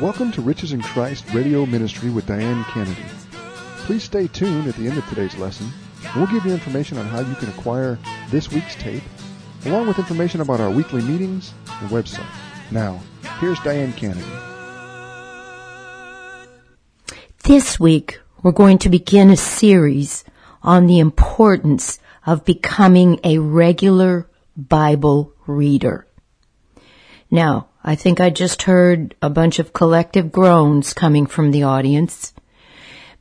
Welcome to Riches in Christ Radio Ministry with Diane Kennedy. Please stay tuned at the end of today's lesson. We'll give you information on how you can acquire this week's tape, along with information about our weekly meetings and website. Now, here's Diane Kennedy. This week, we're going to begin a series on the importance of becoming a regular Bible reader. Now, I think I just heard a bunch of collective groans coming from the audience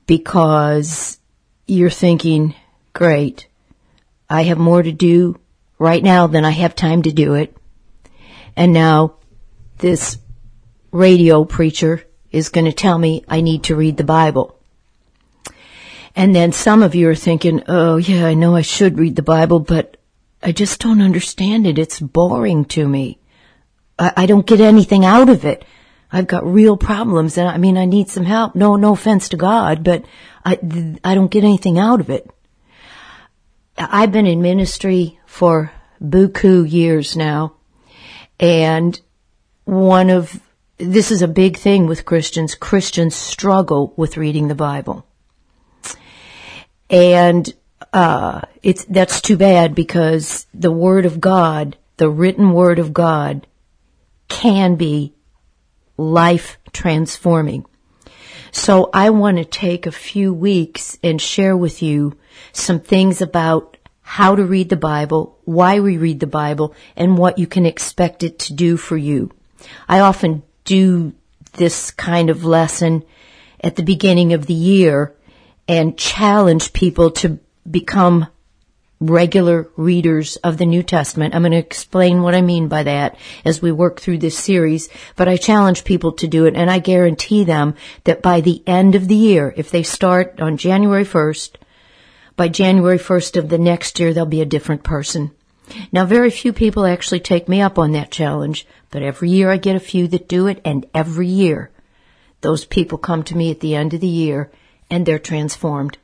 because you're thinking, great, I have more to do right now than I have time to do it. And now this radio preacher is going to tell me I need to read the Bible. And then some of you are thinking, oh yeah, I know I should read the Bible, but I just don't understand it. It's boring to me. I, I don't get anything out of it. I've got real problems and I mean, I need some help. No, no offense to God, but I, I don't get anything out of it. I've been in ministry for buku years now. And one of, this is a big thing with Christians. Christians struggle with reading the Bible. And, uh, it's, that's too bad because the Word of God, the written Word of God, can be life transforming. So I want to take a few weeks and share with you some things about how to read the Bible, why we read the Bible, and what you can expect it to do for you. I often do this kind of lesson at the beginning of the year and challenge people to become regular readers of the New Testament. I'm going to explain what I mean by that as we work through this series, but I challenge people to do it and I guarantee them that by the end of the year, if they start on January 1st, by January 1st of the next year, they'll be a different person. Now, very few people actually take me up on that challenge, but every year I get a few that do it, and every year those people come to me at the end of the year and they're transformed.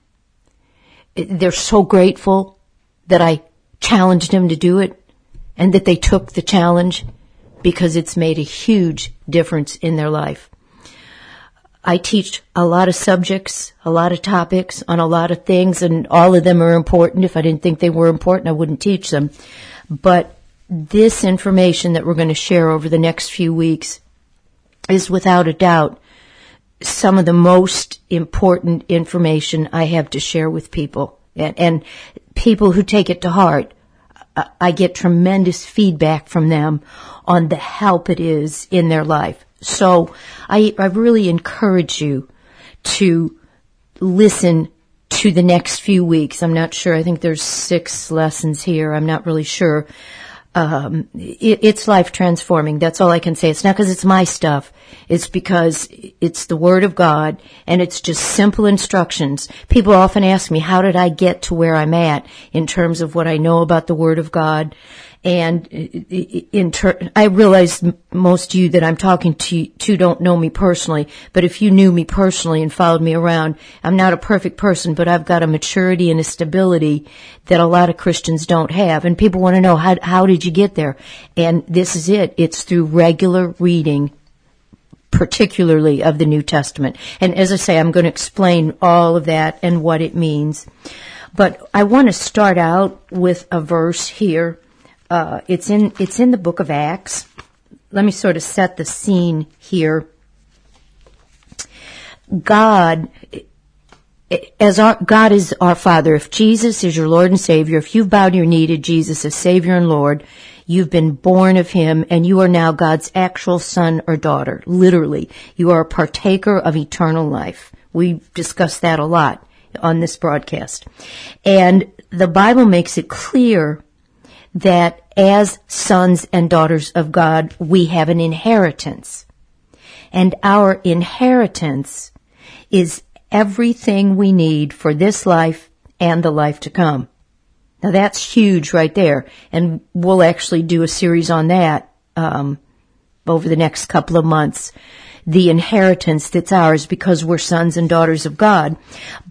They're so grateful that I challenged them to do it and that they took the challenge because it's made a huge difference in their life. I teach a lot of subjects, a lot of topics on a lot of things and all of them are important. If I didn't think they were important, I wouldn't teach them. But this information that we're going to share over the next few weeks is without a doubt some of the most important information I have to share with people. And, and people who take it to heart, I get tremendous feedback from them on the help it is in their life. So I, I really encourage you to listen to the next few weeks. I'm not sure. I think there's six lessons here. I'm not really sure um, it, it's life transforming. That's all I can say. It's not because it's my stuff. It's because it's the Word of God and it's just simple instructions. People often ask me, how did I get to where I'm at in terms of what I know about the Word of God? And uh, in ter- I realize most of you that I'm talking to, to don't know me personally, but if you knew me personally and followed me around, I'm not a perfect person, but I've got a maturity and a stability that a lot of Christians don't have. And people want to know, how, how did you get there? And this is it. It's through regular reading particularly of the New Testament. And as I say, I'm going to explain all of that and what it means. But I want to start out with a verse here uh, it's in it's in the book of Acts. Let me sort of set the scene here. God, as our God is our Father. If Jesus is your Lord and Savior, if you've bowed your knee to Jesus as Savior and Lord, you've been born of Him, and you are now God's actual son or daughter. Literally, you are a partaker of eternal life. We discussed that a lot on this broadcast, and the Bible makes it clear that as sons and daughters of God, we have an inheritance. And our inheritance is everything we need for this life and the life to come. Now that's huge right there. And we'll actually do a series on that, um, over the next couple of months the inheritance that's ours because we're sons and daughters of God.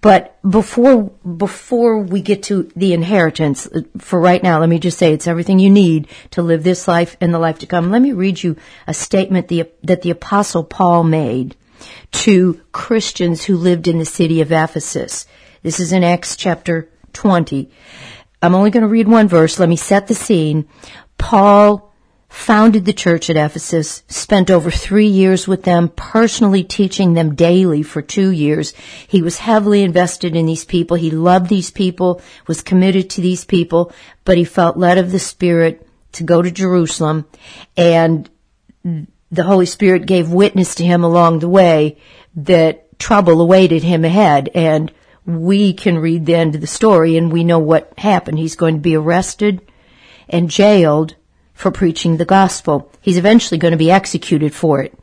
But before, before we get to the inheritance, for right now, let me just say it's everything you need to live this life and the life to come. Let me read you a statement the, that the apostle Paul made to Christians who lived in the city of Ephesus. This is in Acts chapter 20. I'm only going to read one verse. Let me set the scene. Paul founded the church at Ephesus, spent over three years with them, personally teaching them daily for two years. He was heavily invested in these people. He loved these people, was committed to these people, but he felt led of the Spirit to go to Jerusalem and the Holy Spirit gave witness to him along the way that trouble awaited him ahead and we can read the end of the story and we know what happened. He's going to be arrested and jailed for preaching the gospel. He's eventually going to be executed for it.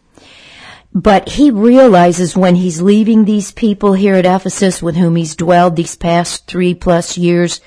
But he realizes when he's leaving these people here at Ephesus with whom he's dwelled these past three plus years,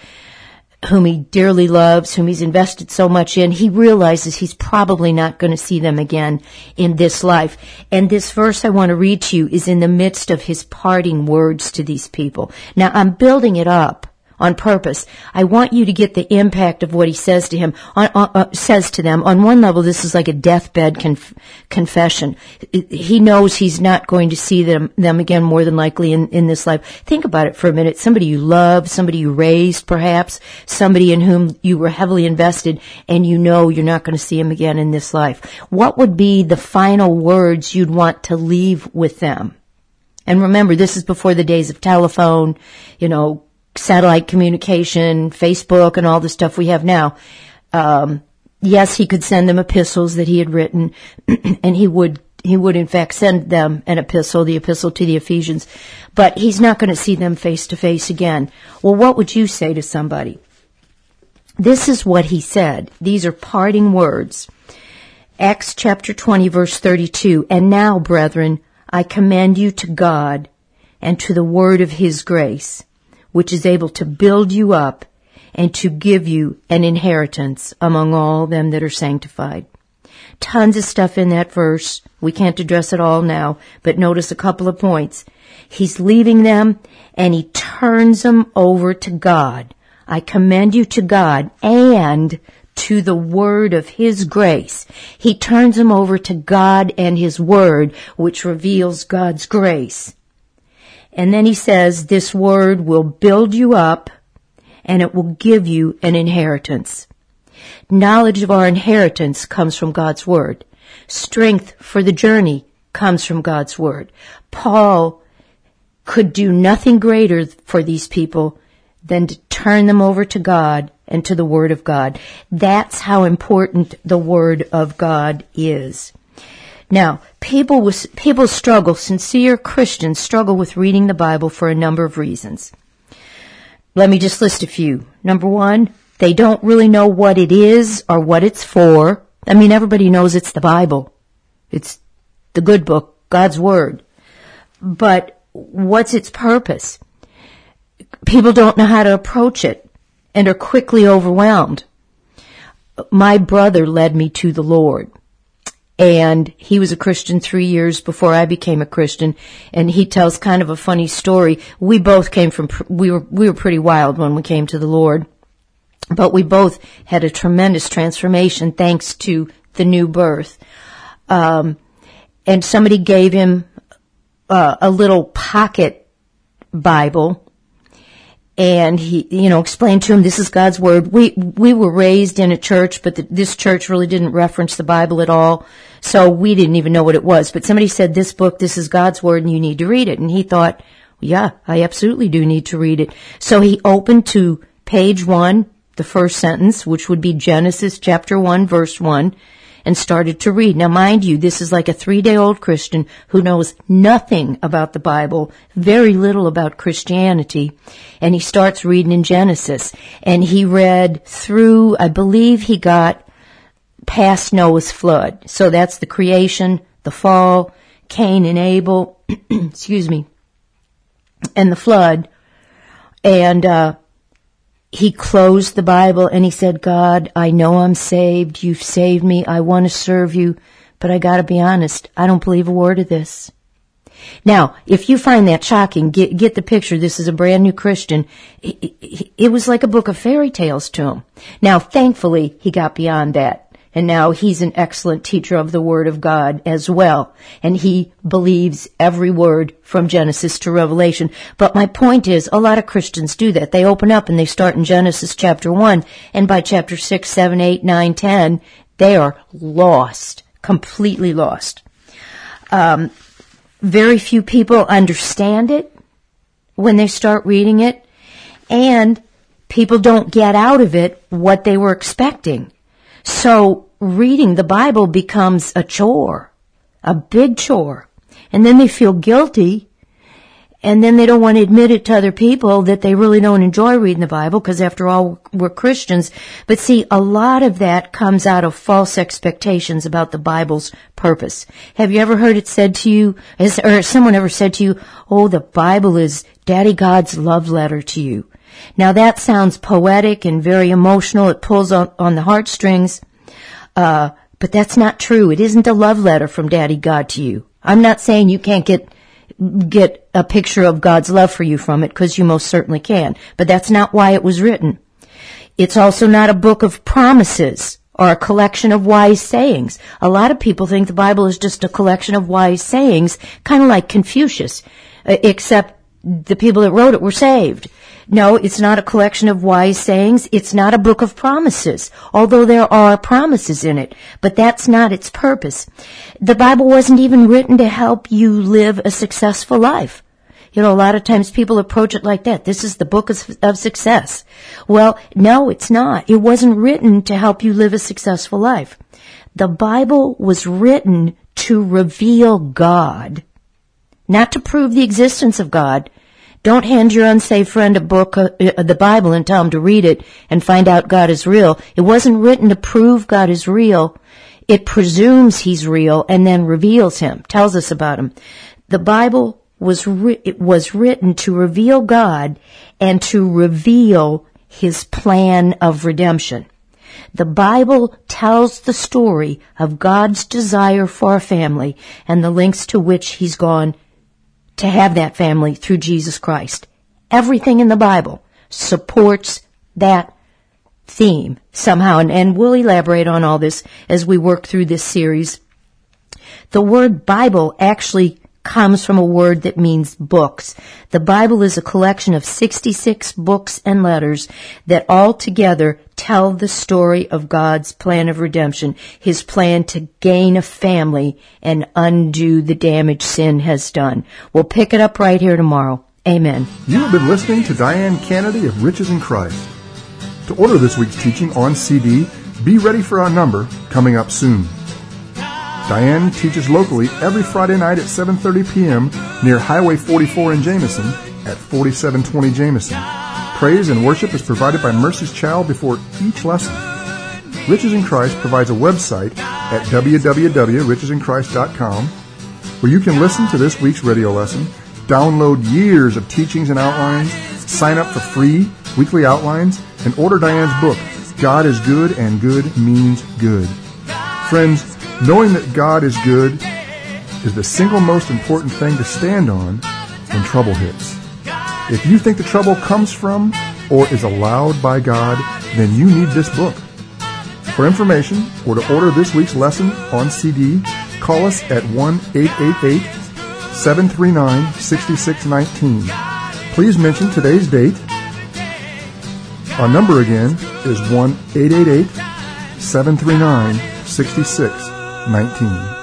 whom he dearly loves, whom he's invested so much in, he realizes he's probably not going to see them again in this life. And this verse I want to read to you is in the midst of his parting words to these people. Now I'm building it up on purpose. I want you to get the impact of what he says to him, on, uh, says to them. On one level, this is like a deathbed conf- confession. He knows he's not going to see them, them again more than likely in, in this life. Think about it for a minute. Somebody you love, somebody you raised perhaps, somebody in whom you were heavily invested and you know you're not going to see him again in this life. What would be the final words you'd want to leave with them? And remember, this is before the days of telephone, you know, satellite communication, Facebook, and all the stuff we have now. Um, yes, he could send them epistles that he had written, and he would he would in fact send them an epistle, the epistle to the Ephesians, but he's not going to see them face to face again. Well, what would you say to somebody? This is what he said. These are parting words. Acts chapter 20 verse 32. And now, brethren, I commend you to God and to the word of his grace, which is able to build you up and to give you an inheritance among all them that are sanctified. Tons of stuff in that verse. We can't address it all now, but notice a couple of points. He's leaving them and he turns them over to God. I commend you to God and to the word of his grace. He turns them over to God and his word, which reveals God's grace. And then he says, this word will build you up and it will give you an inheritance. Knowledge of our inheritance comes from God's word. Strength for the journey comes from God's word. Paul could do nothing greater for these people than to turn them over to God and to the Word of God. That's how important the Word of God is. Now, people with, people struggle, sincere Christians struggle with reading the Bible for a number of reasons. Let me just list a few. Number one, they don't really know what it is or what it's for. I mean, everybody knows it's the Bible. It's the good book, God's Word. But what's its purpose? People don't know how to approach it and are quickly overwhelmed. My brother led me to the Lord and he was a Christian three years before I became a Christian. And he tells kind of a funny story. We both came from, we were, we were pretty wild when we came to the Lord, but we both had a tremendous transformation thanks to the new birth. Um, and somebody gave him uh, a little pocket Bible and he, you know, explained to him this is God's word. We we were raised in a church, but the, this church really didn't reference the Bible at all, so we didn't even know what it was. But somebody said this book, this is God's word, and you need to read it. And he thought, yeah, I absolutely do need to read it. So he opened to page one, the first sentence, which would be Genesis chapter one, verse one and started to read. Now mind you, this is like a three day old Christian who knows nothing about the Bible, very little about Christianity. And he starts reading in Genesis and he read through, I believe he got past Noah's flood. So that's the creation, the fall, Cain and Abel, excuse me, and the flood. And, uh, he closed the Bible and he said, God, I know I'm saved. You've saved me. I want to serve you, But I gotta be honest, I don't believe a word of this. Now, if you find that shocking, get, get the picture. This is a brand new Christian. It, it, was like a book of fairy tales to him. Now, thankfully, he got beyond that. And now he's an excellent teacher of the Word of God as well. And he believes every word from Genesis to Revelation. But my point is, a lot of Christians do that. They open up and they start in Genesis chapter 1, and by chapter 6, 7, 8, 9, 10, they are lost. Completely lost. Um, very few people understand it when they start reading it, and people don't get out of it what they were expecting. So reading the Bible becomes a chore, a big chore. And then they feel guilty and then they don't want to admit it to other people that they really don't enjoy reading the Bible because after all, we're Christians. But see, a lot of that comes out of false expectations about the Bible's purpose. Have you ever heard it said to you, or someone ever said to you, oh, the Bible is Daddy God's love letter to you. Now that sounds poetic and very emotional. It pulls on, on the heartstrings. Uh, but that's not true. It isn't a love letter from Daddy God to you. I'm not saying you can't get get a picture of God's love for you from it, because you most certainly can. But that's not why it was written. It's also not a book of promises or a collection of wise sayings. A lot of people think the Bible is just a collection of wise sayings, kind of like Confucius, uh, except the people that wrote it were saved. No, it's not a collection of wise sayings. It's not a book of promises, although there are promises in it, but that's not its purpose. The Bible wasn't even written to help you live a successful life. You know, a lot of times people approach it like that. This is the book of, of, success. Well, no, it's not. It wasn't written to help you live a successful life. The Bible was written to reveal God, not to prove the existence of God, don't hand your unsafe friend a book, uh, uh, the Bible, and tell him to read it and find out God is real. It wasn't written to prove God is real. It presumes he's real and then reveals him, tells us about him. The Bible was ri- was written to reveal God and to reveal his plan of redemption. The Bible tells the story of God's desire for a family and the lengths to which he's gone to have that family through Jesus Christ. Everything in the Bible supports that theme somehow, and, and we'll elaborate on all this as we work through this series. The word Bible actually comes from a word that means books. The Bible is a collection of 66 books and letters that all together tell the story of God's plan of redemption, His plan to gain a family and undo the damage sin has done. We'll pick it up right here tomorrow. Amen. You have been listening to Diane Kennedy of Riches in Christ. To order this week's teaching on CD, be ready for our number coming up soon. Diane teaches locally every Friday night at 7.30 p.m. near Highway 44 in Jamieson at 4720 Jamieson. Praise and worship is provided by Mercy's Child before each lesson. Riches in Christ provides a website at www.richesinchrist.com where you can listen to this week's radio lesson, download years of teachings and outlines, sign up for free weekly outlines, and order Diane's book, God is Good and Good Means Good. Friends, Knowing that God is good is the single most important thing to stand on when trouble hits. If you think the trouble comes from or is allowed by God, then you need this book. For information or to order this week's lesson on CD, call us at 1-888-739-6619. Please mention today's date. Our number again is 1-888-739-6619. 19.